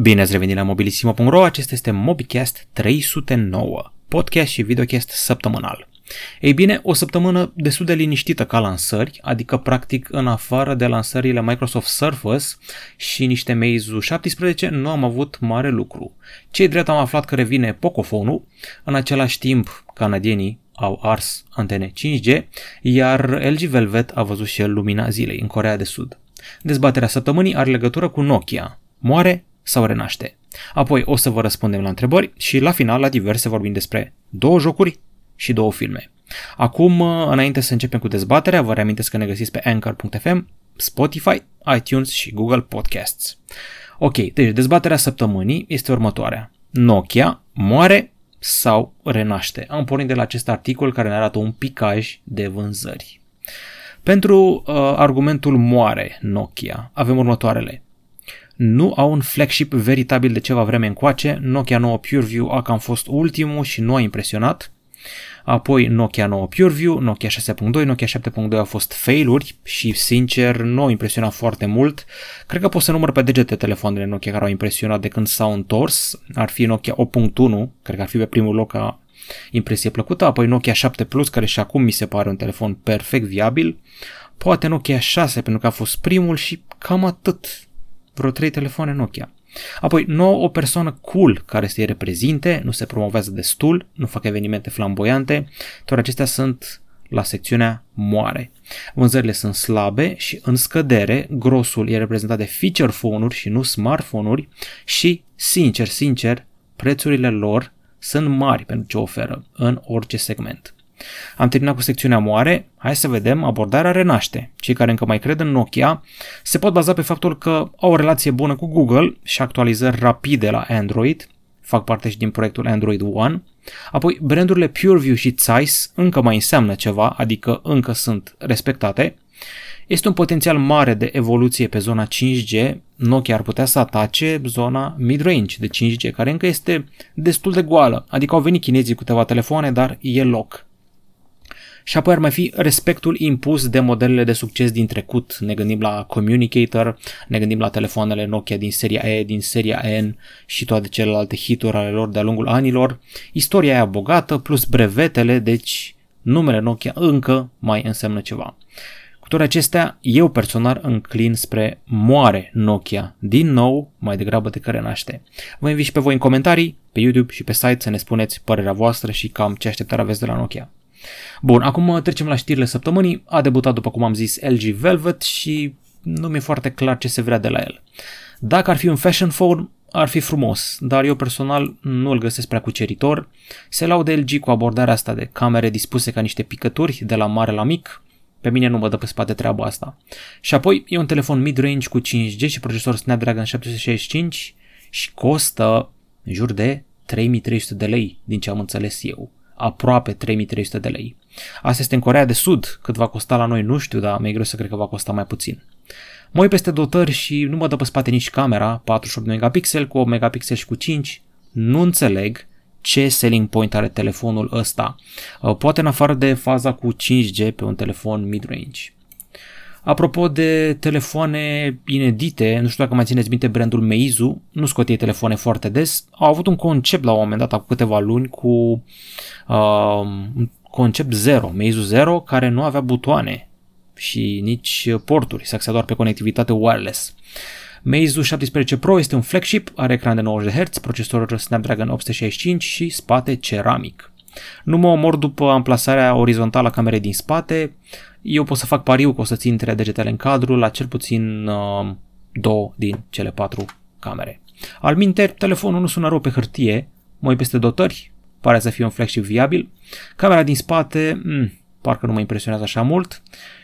Bine ați revenit la mobilisimo.ro, acesta este MobiCast 309, podcast și videocast săptămânal. Ei bine, o săptămână destul de liniștită ca lansări, adică practic în afară de lansările Microsoft Surface și niște Meizu 17 nu am avut mare lucru. Cei drept am aflat că revine Pocophone-ul, în același timp canadienii au ars antene 5G, iar LG Velvet a văzut și el lumina zilei în Corea de Sud. Dezbaterea săptămânii are legătură cu Nokia. Moare sau renaște? Apoi o să vă răspundem la întrebări și la final, la diverse, vorbim despre două jocuri și două filme. Acum, înainte să începem cu dezbaterea, vă reamintesc că ne găsiți pe Anchor.fm, Spotify, iTunes și Google Podcasts. Ok, deci dezbaterea săptămânii este următoarea. Nokia moare sau renaște? Am pornit de la acest articol care ne arată un picaj de vânzări. Pentru uh, argumentul moare Nokia, avem următoarele. Nu au un flagship veritabil de ceva vreme încoace, Nokia 9 PureView a cam fost ultimul și nu a impresionat. Apoi Nokia 9 PureView, Nokia 6.2, Nokia 7.2 au fost failuri și sincer nu au impresionat foarte mult. Cred că pot să număr pe degete telefoanele Nokia care au impresionat de când s-au întors. Ar fi Nokia 8.1, cred că ar fi pe primul loc ca impresie plăcută, apoi Nokia 7 Plus, care și acum mi se pare un telefon perfect viabil, poate Nokia 6 pentru că a fost primul și cam atât, vreo 3 telefoane Nokia. Apoi, nou o persoană cool care să-i reprezinte, nu se promovează destul, nu fac evenimente flamboiante, toate acestea sunt la secțiunea moare. Vânzările sunt slabe și în scădere, grosul e reprezentat de feature phone-uri și nu smartphone-uri și, sincer, sincer, prețurile lor sunt mari pentru ce oferă în orice segment. Am terminat cu secțiunea moare, hai să vedem abordarea renaște. Cei care încă mai cred în Nokia se pot baza pe faptul că au o relație bună cu Google și actualizări rapide la Android, fac parte și din proiectul Android One, apoi brandurile PureView și Zeiss încă mai înseamnă ceva, adică încă sunt respectate, este un potențial mare de evoluție pe zona 5G, Nokia ar putea să atace zona mid-range de 5G, care încă este destul de goală, adică au venit chinezii cu câteva telefoane, dar e loc. Și apoi ar mai fi respectul impus de modelele de succes din trecut. Ne gândim la Communicator, ne gândim la telefoanele Nokia din seria E, din seria N și toate celelalte hituri ale lor de-a lungul anilor. Istoria aia bogată plus brevetele, deci numele Nokia încă mai înseamnă ceva. Cu toate acestea, eu personal înclin spre moare Nokia, din nou, mai degrabă decât renaște. Vă invit și pe voi în comentarii, pe YouTube și pe site să ne spuneți părerea voastră și cam ce așteptare aveți de la Nokia. Bun, acum trecem la știrile săptămânii. A debutat, după cum am zis, LG Velvet și nu mi-e foarte clar ce se vrea de la el. Dacă ar fi un fashion phone, ar fi frumos, dar eu personal nu îl găsesc prea cuceritor. Se laudă LG cu abordarea asta de camere dispuse ca niște picături de la mare la mic. Pe mine nu mă dă pe spate treaba asta. Și apoi e un telefon mid-range cu 5G și procesor Snapdragon 765 și costă în jur de 3300 de lei, din ce am înțeles eu aproape 3300 de lei. Asta este în Corea de Sud, cât va costa la noi nu știu, dar mi-e greu să cred că va costa mai puțin. Mă uit peste dotări și nu mă dă pe spate nici camera, 48 megapixel cu 8 megapixel și cu 5. Nu înțeleg ce selling point are telefonul ăsta. Uh, poate în afară de faza cu 5G pe un telefon mid-range. Apropo de telefoane inedite, nu știu dacă mai țineți minte brandul Meizu, nu scotie telefoane foarte des, au avut un concept la un moment dat, acum câteva luni, cu uh, un concept zero, Meizu Zero, care nu avea butoane și nici porturi, se axa doar pe conectivitate wireless. Meizu 17 Pro este un flagship, are ecran de 90 Hz, procesor Snapdragon 865 și spate ceramic. Nu mă omor după amplasarea orizontală a camerei din spate, eu pot să fac pariu că o să țin trei degetele în cadru la cel puțin uh, două din cele patru camere. Al minte, telefonul nu sună rău pe hârtie, mă peste dotări, pare să fie un flagship viabil. Camera din spate, mm, parcă nu mă impresionează așa mult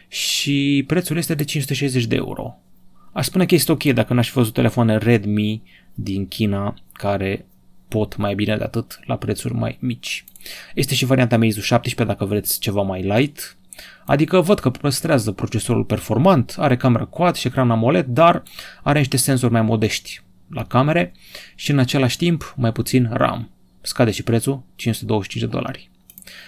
și prețul este de 560 de euro. Aș spune că este ok dacă n-aș fi văzut telefoane Redmi din China care pot mai bine de atât la prețuri mai mici. Este și varianta Meizu 17 dacă vreți ceva mai light, Adică văd că păstrează procesorul performant, are cameră quad și ecran AMOLED, dar are niște senzori mai modești la camere și în același timp mai puțin RAM. Scade și prețul, 525 de dolari.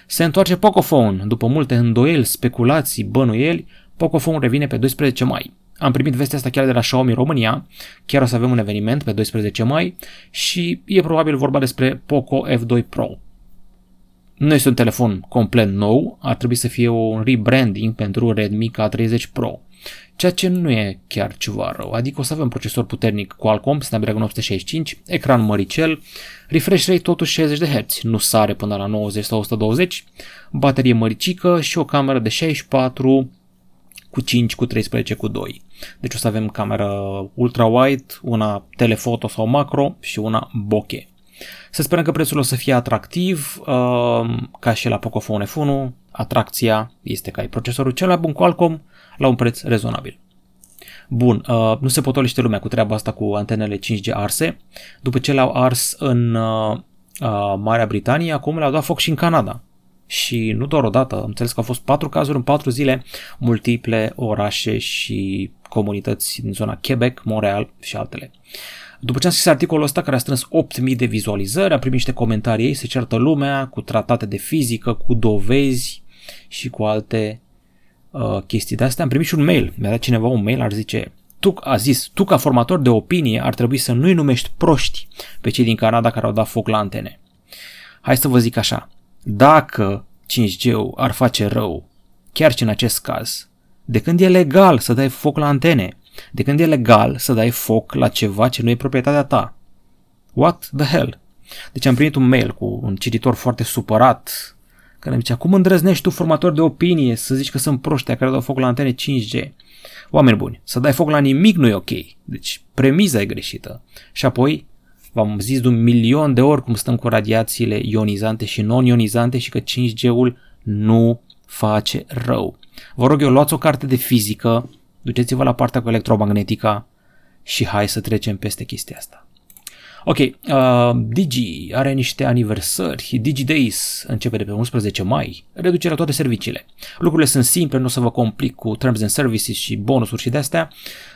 Se întoarce Pocophone. După multe îndoieli, speculații, bănuieli, Pocophone revine pe 12 mai. am primit vestea asta chiar de la Xiaomi România, chiar o să avem un eveniment pe 12 mai și e probabil vorba despre Poco F2 Pro. Nu este un telefon complet nou, ar trebui să fie un rebranding pentru Redmi K30 Pro ceea ce nu e chiar ceva rău, adică o să avem procesor puternic Qualcomm Snapdragon 865, ecran măricel, refresh rate totuși 60 de Hz, nu sare până la 90 sau 120, baterie măricică și o cameră de 64 cu 5, cu 13, cu 2. Deci o să avem cameră ultra-wide, una telefoto sau macro și una bokeh. Să sperăm că prețul o să fie atractiv, uh, ca și la Pocophone F1. Atracția este că ai procesorul cel mai bun Qualcomm la un preț rezonabil. Bun, uh, nu se potolește lumea cu treaba asta cu antenele 5G arse. După ce le-au ars în uh, uh, Marea Britanie, acum le-au dat foc și în Canada. Și nu doar o dată, am înțeles că au fost patru cazuri în patru zile, multiple orașe și comunități din zona Quebec, Montreal și altele. După ce am scris articolul ăsta care a strâns 8.000 de vizualizări, am primit niște comentarii, se ceartă lumea cu tratate de fizică, cu dovezi și cu alte uh, chestii de astea. Am primit și un mail, mi-a dat cineva un mail, ar zice, tu, a zis, tu ca formator de opinie ar trebui să nu-i numești proști pe cei din Canada care au dat foc la antene. Hai să vă zic așa, dacă 5G-ul ar face rău, chiar și în acest caz, de când e legal să dai foc la antene, de când e legal să dai foc la ceva ce nu e proprietatea ta. What the hell? Deci am primit un mail cu un cititor foarte supărat care îmi zicea, cum îndrăznești tu formator de opinie să zici că sunt proști care dau foc la antene 5G? Oameni buni, să dai foc la nimic nu e ok. Deci premiza e greșită. Și apoi v-am zis de un milion de ori cum stăm cu radiațiile ionizante și non-ionizante și că 5G-ul nu face rău. Vă rog eu, luați o carte de fizică, duceți-vă la partea cu electromagnetica și hai să trecem peste chestia asta. Ok, uh, Digi are niște aniversări. Digi Days începe de pe 11 mai, reduce la toate serviciile. Lucrurile sunt simple, nu o să vă complic cu terms and services și bonusuri și de-astea.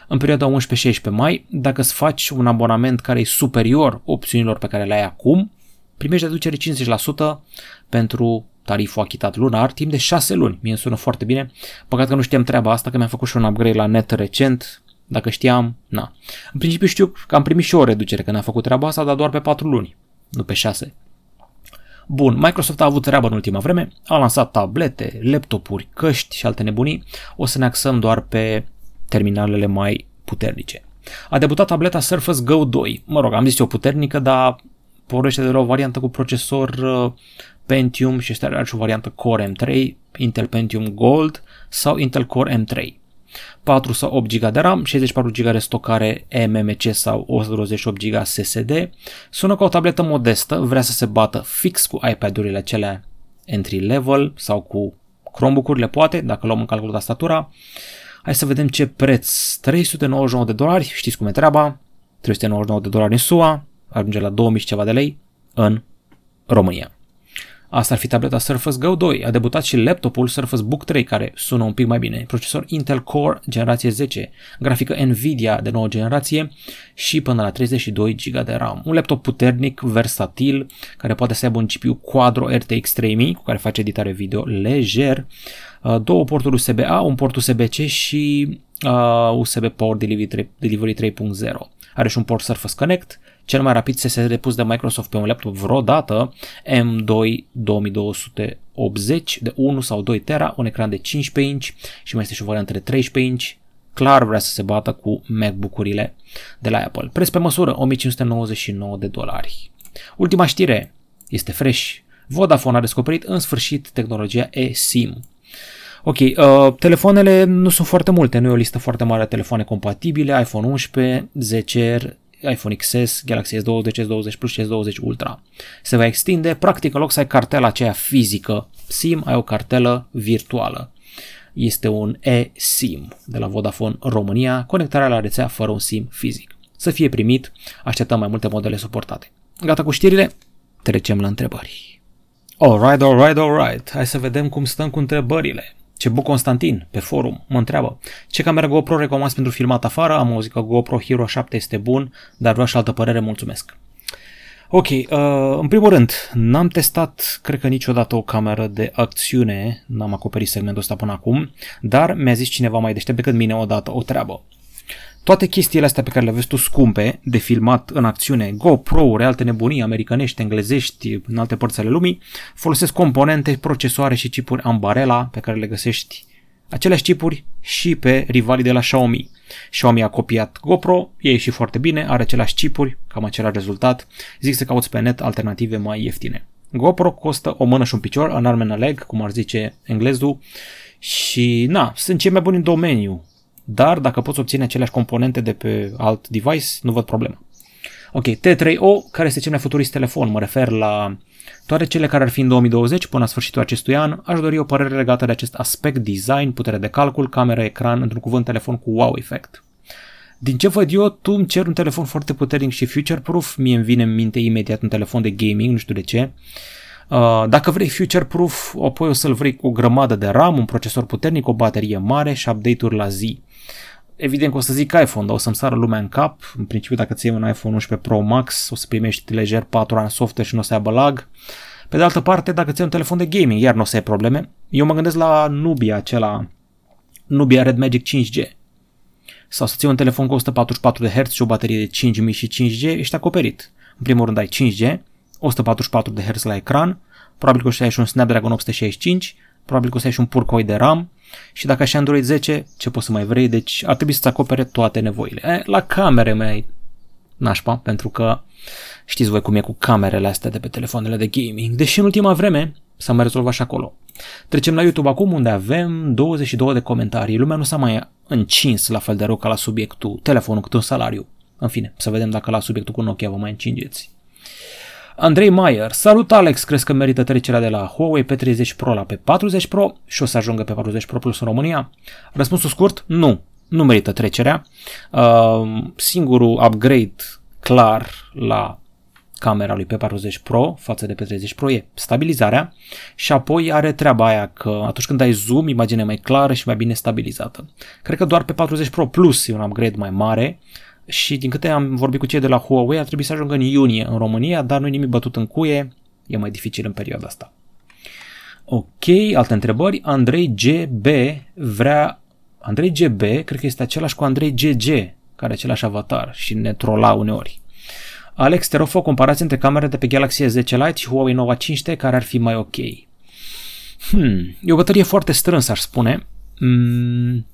În perioada 11-16 mai, dacă îți faci un abonament care e superior opțiunilor pe care le ai acum, primești reducere 50% pentru tariful achitat lunar timp de 6 luni. Mie îmi sună foarte bine. Păcat că nu știam treaba asta, că mi-am făcut și un upgrade la net recent, dacă știam, na. În principiu știu că am primit și o reducere când am făcut treaba asta, dar doar pe 4 luni, nu pe 6. Bun, Microsoft a avut treabă în ultima vreme, a lansat tablete, laptopuri, căști și alte nebunii. O să ne axăm doar pe terminalele mai puternice. A debutat tableta Surface Go 2. Mă rog, am zis o puternică, dar pornește de la o variantă cu procesor uh, Pentium și este are și o variantă Core M3, Intel Pentium Gold sau Intel Core M3. 4 sau 8 GB de RAM, 64 GB de stocare MMC sau 128 GB SSD. Sună ca o tabletă modestă, vrea să se bată fix cu iPad-urile acelea entry level sau cu Chromebook-urile poate, dacă luăm în calcul tastatura. Hai să vedem ce preț. 399 de dolari, știți cum e treaba. 399 de dolari în SUA, ajunge la 2000 și ceva de lei în România. Asta ar fi tableta Surface Go 2. A debutat și laptopul Surface Book 3, care sună un pic mai bine. Procesor Intel Core generație 10, grafică Nvidia de nouă generație și până la 32 GB de RAM. Un laptop puternic, versatil, care poate să aibă un CPU Quadro RTX 3000, cu care face editare video lejer, uh, două porturi USB-A, un port USB-C și uh, USB Power Delivery 3.0. Are și un port Surface Connect, cel mai rapid SSD pus de Microsoft pe un laptop vreodată, M2 2280 de 1 sau 2 tera, un ecran de 15 inch și mai este și o variantă de 13 inch. Clar vrea să se bată cu MacBook-urile de la Apple. Preț pe măsură 1599 de dolari. Ultima știre este fresh. Vodafone a descoperit în sfârșit tehnologia eSIM. Ok, uh, telefoanele nu sunt foarte multe, nu e o listă foarte mare de telefoane compatibile, iPhone 11, 10R, iPhone XS, Galaxy S20, S20 Plus și S20 Ultra. Se va extinde, practic în loc să ai cartela aceea fizică SIM, ai o cartelă virtuală. Este un eSIM de la Vodafone România, conectarea la rețea fără un SIM fizic. Să fie primit, așteptăm mai multe modele suportate. Gata cu știrile? Trecem la întrebări. Alright, alright, alright. Hai să vedem cum stăm cu întrebările. Cebu Constantin, pe forum, mă întreabă ce cameră GoPro recomand pentru filmat afară? Am auzit că GoPro Hero 7 este bun, dar vreau și altă părere, mulțumesc. Ok, uh, în primul rând, n-am testat, cred că niciodată o cameră de acțiune, n-am acoperit segmentul ăsta până acum, dar mi-a zis cineva mai deștept decât mine odată o treabă. Toate chestiile astea pe care le vezi tu scumpe, de filmat în acțiune, GoPro-uri, alte nebunii americanești, englezești, în alte părți ale lumii, folosesc componente, procesoare și chipuri Ambarella pe care le găsești aceleași chipuri și pe rivalii de la Xiaomi. Xiaomi a copiat GoPro, e și foarte bine, are aceleași chipuri, cam același rezultat. Zic să cauți pe net alternative mai ieftine. GoPro costă o mână și un picior, an arm and a leg, cum ar zice englezul, și na, sunt cei mai buni în domeniu, dar dacă poți obține aceleași componente de pe alt device, nu văd problemă. Ok, T3O, care este cel mai futurist telefon, mă refer la toate cele care ar fi în 2020 până la sfârșitul acestui an, aș dori o părere legată de acest aspect, design, putere de calcul, cameră, ecran, într-un cuvânt telefon cu wow effect. Din ce văd eu, tu îmi cer un telefon foarte puternic și future-proof, mie îmi vine în minte imediat un telefon de gaming, nu știu de ce. Uh, dacă vrei future-proof, apoi o să-l vrei cu o grămadă de RAM, un procesor puternic, o baterie mare și update-uri la zi. Evident că o să zic iPhone, dar o să-mi sară lumea în cap. În principiu, dacă ți iei un iPhone 11 Pro Max, o să primești lejer 4 ani software și nu o să aibă lag. Pe de altă parte, dacă ți un telefon de gaming, iar nu o să ai probleme. Eu mă gândesc la Nubia, acela Nubia Red Magic 5G. Sau să ții un telefon cu 144 de Hz și o baterie de 5000 și 5G, ești acoperit. În primul rând ai 5G, 144 de Hz la ecran, probabil că o să ai și un Snapdragon 865, probabil că o să ai și un purcoi de RAM, și dacă așa Android 10, ce poți să mai vrei? Deci ar trebui să-ți acopere toate nevoile. E, la camere mai nașpa, pentru că știți voi cum e cu camerele astea de pe telefoanele de gaming. Deși în ultima vreme s-a mai rezolvat și acolo. Trecem la YouTube acum unde avem 22 de comentarii. Lumea nu s-a mai încins la fel de rău ca la subiectul telefonul cât un salariu. În fine, să vedem dacă la subiectul cu Nokia vă mai încingeți. Andrei Mayer. Salut Alex, crezi că merită trecerea de la Huawei P30 Pro la P40 Pro și o să ajungă pe 40 Pro Plus în România? Răspunsul scurt, nu. Nu merită trecerea. Uh, singurul upgrade clar la camera lui P40 Pro față de P30 Pro e stabilizarea și apoi are treaba aia că atunci când ai zoom, imaginea mai clară și mai bine stabilizată. Cred că doar pe 40 Pro Plus e un upgrade mai mare și din câte am vorbit cu cei de la Huawei ar trebui să ajungă în iunie în România, dar nu e nimic bătut în cuie, e mai dificil în perioada asta. Ok, alte întrebări. Andrei GB vrea... Andrei GB, cred că este același cu Andrei GG, care are același avatar și ne trola uneori. Alex, te rog fă o comparație între camerele de pe Galaxy S10 Lite și Huawei Nova 5T, care ar fi mai ok. Hmm, e o bătărie foarte strânsă, aș spune. Hmm,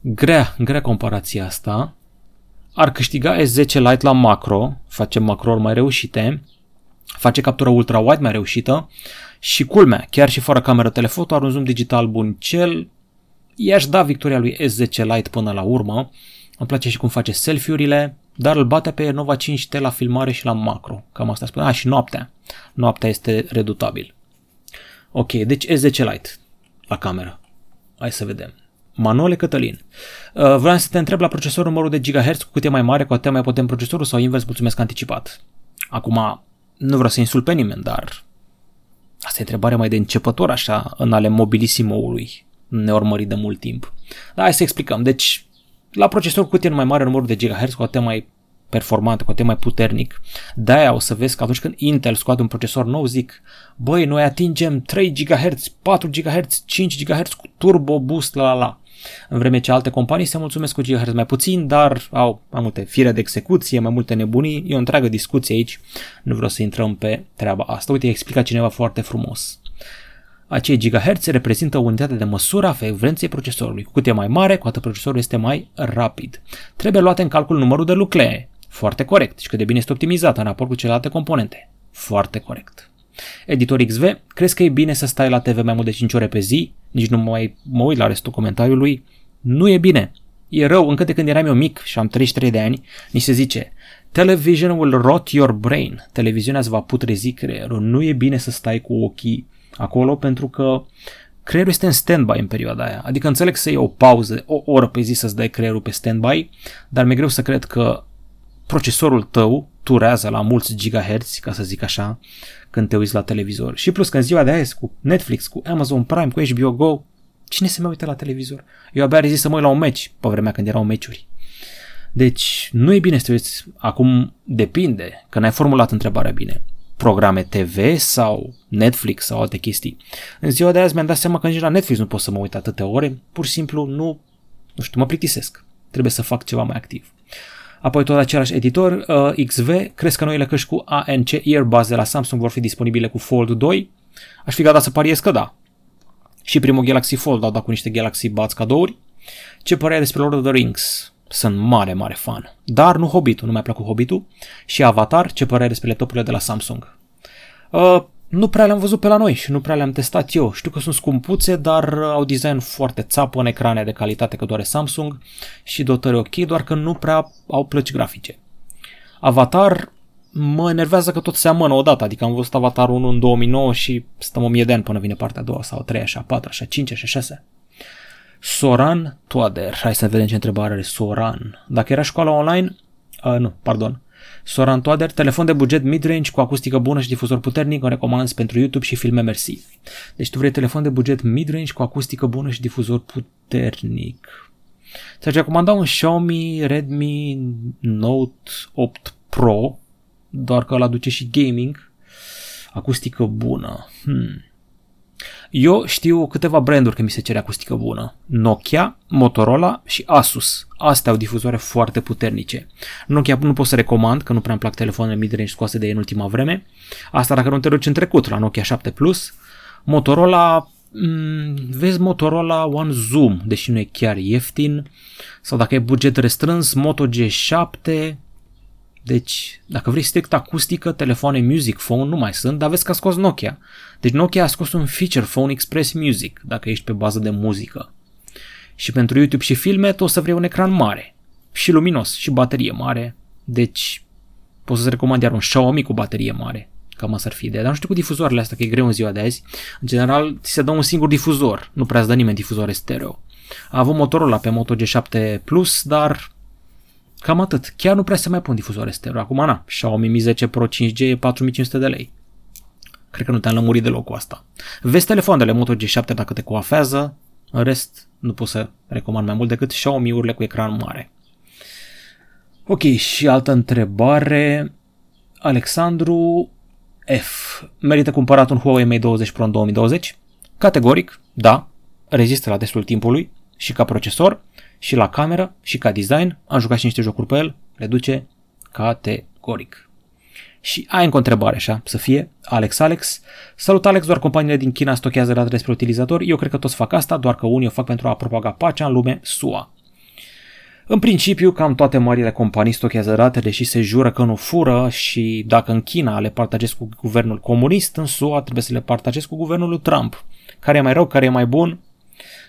grea, grea comparația asta ar câștiga S10 Lite la macro, face macro mai reușite, face captură ultra-wide mai reușită și culmea, chiar și fără cameră telefoto, are un zoom digital bun. Cel i-aș da victoria lui S10 Lite până la urmă. Îmi place și cum face selfie-urile, dar îl bate pe Nova 5T la filmare și la macro. Cam asta spune. Ah, și noaptea. Noaptea este redutabil. Ok, deci S10 Lite la cameră. Hai să vedem. Manole Cătălin. Uh, vreau să te întreb la procesor numărul de gigahertz, cu cât e mai mare, cu atât mai potent procesorul sau invers, mulțumesc anticipat. Acum, nu vreau să insult pe nimeni, dar asta e întrebarea mai de începător așa în ale mobilisimoului neormărit de mult timp. Dar hai să explicăm. Deci, la procesor cu cât e mai mare numărul de gigahertz, cu atât mai performant, cu atât mai puternic. De-aia o să vezi că atunci când Intel scoate un procesor nou, zic, băi, noi atingem 3 GHz, 4 GHz, 5 GHz cu turbo boost, la la la. În vreme ce alte companii se mulțumesc cu GHz mai puțin, dar au mai multe fire de execuție, mai multe nebunii. E o întreagă discuție aici, nu vreau să intrăm pe treaba asta. Uite, explica cineva foarte frumos. Acei gigahertz reprezintă unitatea de măsură a frecvenței procesorului. Cu cât e mai mare, cu atât procesorul este mai rapid. Trebuie luate în calcul numărul de nuclee. Foarte corect. Și cât de bine este optimizată în raport cu celelalte componente. Foarte corect. Editor XV, crezi că e bine să stai la TV mai mult de 5 ore pe zi? Nici nu mai mă uit la restul comentariului. Nu e bine. E rău, încă de când eram eu mic și am 33 de ani, ni se zice Television will rot your brain. Televiziunea îți va putrezi creierul. Nu e bine să stai cu ochii acolo pentru că creierul este în standby în perioada aia. Adică înțeleg să iei o pauză, o oră pe zi să-ți dai creierul pe standby, dar mi-e greu să cred că procesorul tău turează la mulți gigahertz, ca să zic așa, când te uiți la televizor. Și plus că în ziua de azi cu Netflix, cu Amazon Prime, cu HBO Go, cine se mai uită la televizor? Eu abia rezist să mă uit la un meci, pe vremea când erau meciuri. Deci, nu e bine să te uiți. Acum depinde, că n-ai formulat întrebarea bine. Programe TV sau Netflix sau alte chestii. În ziua de azi mi-am dat seama că nici la Netflix nu pot să mă uit atâtea ore, pur și simplu nu, nu știu, mă plictisesc. trebuie să fac ceva mai activ. Apoi tot același editor, uh, XV, crezi că noile căști cu ANC Earbuds de la Samsung vor fi disponibile cu Fold 2? Aș fi gata să pariez că da. Și primul Galaxy Fold au dat cu niște Galaxy Buds cadouri. Ce părere despre Lord of the Rings? Sunt mare, mare fan. Dar nu Hobbitul, nu mi-a plăcut Hobbitul. Și Avatar, ce părere despre laptopurile de la Samsung? Uh, nu prea le-am văzut pe la noi și nu prea le-am testat eu. Știu că sunt scumpuțe, dar au design foarte țapă în ecrane de calitate că doare Samsung și dotări ok, doar că nu prea au plăci grafice. Avatar mă enervează că tot seamănă odată, adică am văzut Avatar 1 în 2009 și stăm 1000 de ani până vine partea a doua sau a treia și a patra și a cincea și a șasea. Soran Toader, hai să vedem ce întrebare are Soran. Dacă era școala online, uh, nu, pardon, Soran Toader, telefon de buget mid-range cu acustică bună și difuzor puternic, o recomand pentru YouTube și filme mersi. Deci tu vrei telefon de buget mid-range cu acustică bună și difuzor puternic. Ți-aș recomanda un Xiaomi Redmi Note 8 Pro, doar că îl aduce și gaming, acustică bună. Hmm. Eu știu câteva branduri că mi se cere acustică bună. Nokia, Motorola și Asus. Astea au difuzoare foarte puternice. Nokia nu pot să recomand, că nu prea îmi plac telefoanele mid-range scoase de ei în ultima vreme. Asta dacă nu te duci în trecut, la Nokia 7 Plus. Motorola, mm, vezi Motorola One Zoom, deși nu e chiar ieftin. Sau dacă e buget restrâns, Moto G7, deci, dacă vrei strict acustică, telefoane Music Phone nu mai sunt, dar vezi că a scos Nokia. Deci Nokia a scos un feature phone Express Music, dacă ești pe bază de muzică. Și pentru YouTube și filme, tu o să vrei un ecran mare. Și luminos, și baterie mare. Deci, poți să-ți recomand iar un Xiaomi cu baterie mare. Cam asta ar fi ideea. Dar nu știu cu difuzoarele astea, că e greu în ziua de azi. În general, ți se dă un singur difuzor. Nu prea îți dă nimeni difuzoare stereo. A avut motorul la pe Moto G7 Plus, dar Cam atât. Chiar nu prea se mai pun difuzoare stereo. Acum, na, Xiaomi Mi 10 Pro 5G e 4500 de lei. Cred că nu te-am lămurit deloc cu asta. Vezi telefoanele Moto G7 dacă te coafează, în rest nu pot să recomand mai mult decât Xiaomi-urile cu ecran mare. Ok, și altă întrebare. Alexandru F. Merită cumpărat un Huawei Mate 20 Pro în 2020? Categoric, da. Rezistă la testul timpului și ca procesor și la cameră și ca design. Am jucat și niște jocuri pe el, le duce categoric. Și ai încă o întrebare așa, să fie, Alex Alex. Salut Alex, doar companiile din China stochează date despre utilizator. Eu cred că toți fac asta, doar că unii o fac pentru a propaga pacea în lume SUA. În principiu, cam toate marile companii stochează date, deși se jură că nu fură și dacă în China le partajezi cu guvernul comunist, în SUA trebuie să le partajezi cu guvernul lui Trump. Care e mai rău, care e mai bun?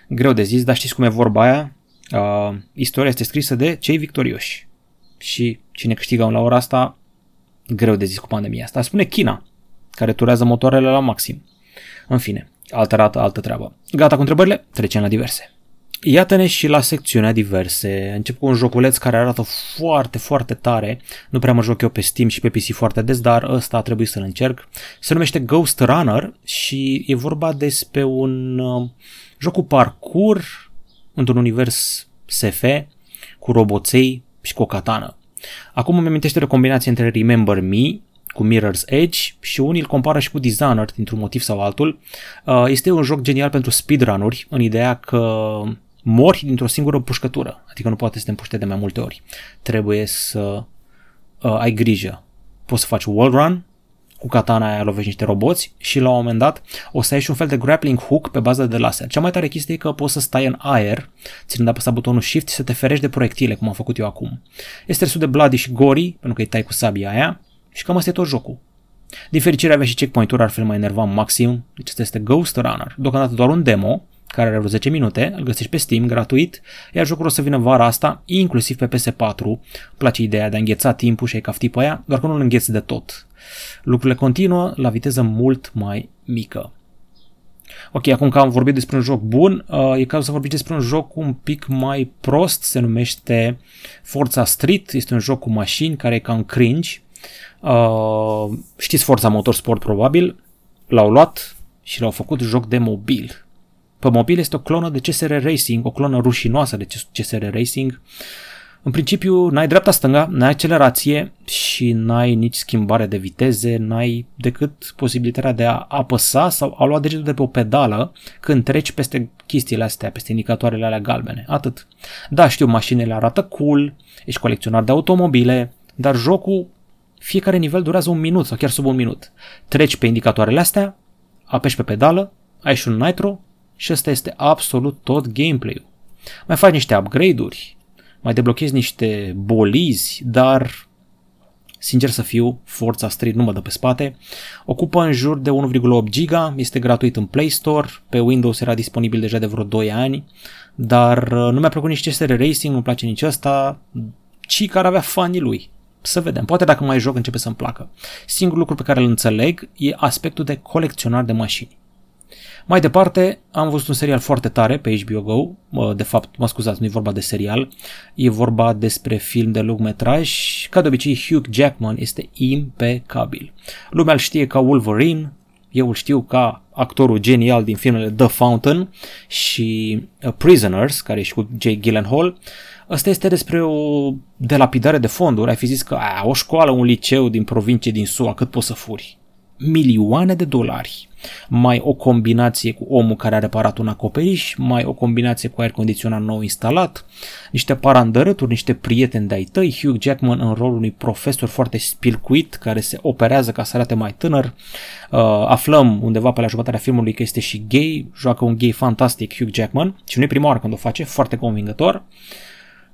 Greu de zis, dar știți cum e vorba aia? Uh, istoria este scrisă de cei victorioși. Și cine câștigă la ora asta, greu de zis cu pandemia asta. Spune China, care turează motoarele la maxim. În fine, altă rată, altă treabă. Gata cu întrebările? Trecem la diverse. Iată-ne și la secțiunea diverse. Încep cu un joculeț care arată foarte, foarte tare. Nu prea mă joc eu pe Steam și pe PC foarte des, dar ăsta a trebuit să-l încerc. Se numește Ghost Runner și e vorba despre un uh, joc cu parcur într-un univers SF cu roboței și cu o katană. Acum îmi amintește de o combinație între Remember Me cu Mirror's Edge și unii îl compară și cu Dishonored dintr-un motiv sau altul. Uh, este un joc genial pentru speedrun-uri în ideea că mori dintr-o singură pușcătură, adică nu poate să te împuște de mai multe ori. Trebuie să uh, ai grijă. Poți să faci wall run, cu katana aia lovești niște roboți și la un moment dat o să ai și un fel de grappling hook pe bază de laser. Cea mai tare chestie e că poți să stai în aer, ținând apăsat butonul shift și să te ferești de proiectile, cum am făcut eu acum. Este destul de bloody și gory, pentru că îi tai cu sabia aia și cam asta e tot jocul. Din fericire avea și checkpoint-uri, altfel mă enervam maxim, deci asta este Ghost Runner. Deocamdată doar un demo, care are vreo 10 minute, îl găsești pe Steam gratuit, iar jocul o să vină vara asta, inclusiv pe PS4. Îmi place ideea de a îngheța timpul și ai cafti pe aia, doar că nu îl îngheți de tot. Lucrurile continuă la viteză mult mai mică. Ok, acum că am vorbit despre un joc bun, uh, e cazul să vorbim despre un joc un pic mai prost, se numește Forza Street, este un joc cu mașini care e cam cringe. Uh, știți Forza Motorsport probabil, l-au luat și l-au făcut joc de mobil. Pe mobil este o clonă de CSR Racing, o clonă rușinoasă de CSR Racing. În principiu, n-ai dreapta-stânga, n-ai accelerație și n-ai nici schimbare de viteze, n-ai decât posibilitatea de a apăsa sau a lua degetul de pe o pedală când treci peste chestiile astea, peste indicatoarele alea galbene. Atât. Da, știu, mașinile arată cool, ești colecționar de automobile, dar jocul, fiecare nivel durează un minut sau chiar sub un minut. Treci pe indicatoarele astea, apeși pe pedală, ai și un nitro și ăsta este absolut tot gameplay-ul. Mai faci niște upgrade-uri, mai deblochezi niște bolizi, dar sincer să fiu, Forza Street nu mă dă pe spate. Ocupă în jur de 1,8 GB, este gratuit în Play Store, pe Windows era disponibil deja de vreo 2 ani, dar uh, nu mi-a plăcut nici CSR Racing, nu-mi place nici ăsta, ci care avea fanii lui. Să vedem, poate dacă mai joc începe să-mi placă. Singurul lucru pe care îl înțeleg e aspectul de colecționar de mașini. Mai departe, am văzut un serial foarte tare pe HBO Go, de fapt, mă scuzați, nu e vorba de serial, e vorba despre film de lungmetraj. Ca de obicei, Hugh Jackman este impecabil. Lumea îl știe ca Wolverine, eu îl știu ca actorul genial din filmele The Fountain și uh, Prisoners, care e și cu Jake Gyllenhaal. Asta este despre o delapidare de fonduri. Ai fi zis că a, o școală, un liceu din provincie din SUA, cât poți să furi? milioane de dolari, mai o combinație cu omul care a reparat un acoperiș, mai o combinație cu aer condiționat nou instalat, niște parandărături, niște prieteni de-ai tăi, Hugh Jackman în rolul unui profesor foarte spilcuit care se operează ca să arate mai tânăr. Uh, aflăm undeva pe la jumătatea filmului că este și gay, joacă un gay fantastic Hugh Jackman și nu e prima oară când o face, foarte convingător.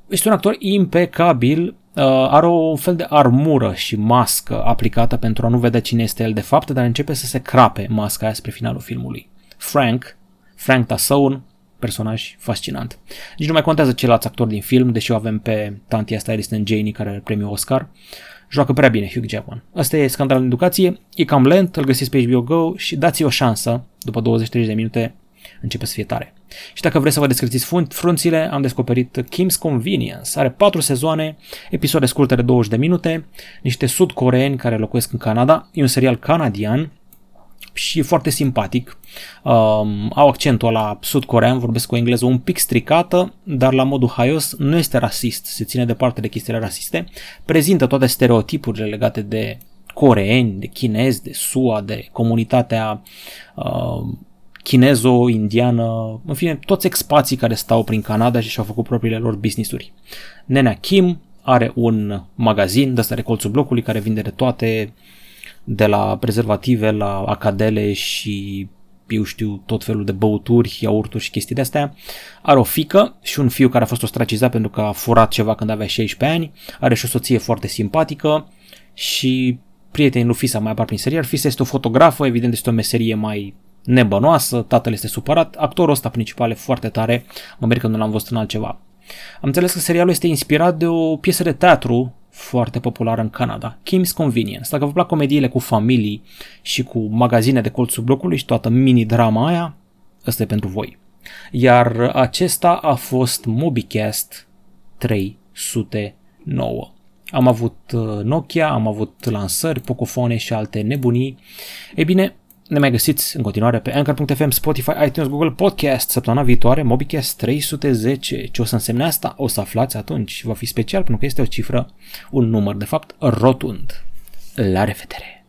Este un actor impecabil, uh, are o fel de armură și mască aplicată pentru a nu vedea cine este el de fapt, dar începe să se crape masca aia spre finalul filmului. Frank, Frank Tassoun, personaj fascinant. Nici nu mai contează ceilalți actori din film, deși o avem pe tantia asta Alison Janey, care are premiul Oscar. Joacă prea bine Hugh Jackman. Asta e scandalul în educație, e cam lent, îl găsiți pe HBO Go și dați-i o șansă, după 20-30 de minute începe să fie tare. Și dacă vreți să vă descrețiți frunțile, am descoperit Kim's Convenience. Are 4 sezoane, episoade scurte de 20 de minute, niște sud-coreeni care locuiesc în Canada. E un serial canadian și e foarte simpatic. Um, au accentul la sud-corean, vorbesc cu o engleză un pic stricată, dar la modul haios nu este rasist, se ține departe de chestiile rasiste. Prezintă toate stereotipurile legate de coreeni, de chinezi, de SUA, de comunitatea uh, chinezo-indiană, în fine, toți expații care stau prin Canada și și-au făcut propriile lor business-uri. Nenea Kim are un magazin de ăsta de colțul blocului care vinde de toate, de la prezervative la acadele și eu știu, tot felul de băuturi, iaurturi și chestii de astea. Are o fică și un fiu care a fost ostracizat pentru că a furat ceva când avea 16 ani. Are și o soție foarte simpatică și prietenii lui Fisa mai apar prin serial. Fisa este o fotografă, evident este o meserie mai nebănoasă, tatăl este supărat, actorul ăsta principal e foarte tare, mă merg că nu l-am văzut în altceva. Am înțeles că serialul este inspirat de o piesă de teatru foarte populară în Canada, Kim's Convenience. Dacă vă plac comediile cu familii și cu magazine de colțul blocului și toată mini-drama aia, ăsta e pentru voi. Iar acesta a fost MobiCast 309. Am avut uh, Nokia, am avut lansări, Pocophone și alte nebunii. Ei bine, ne mai găsiți în continuare pe Anchor.fm, Spotify, iTunes, Google Podcast. Săptămâna viitoare, MobiCast 310. Ce o să însemne asta? O să aflați atunci. Va fi special pentru că este o cifră, un număr, de fapt, rotund. La revedere!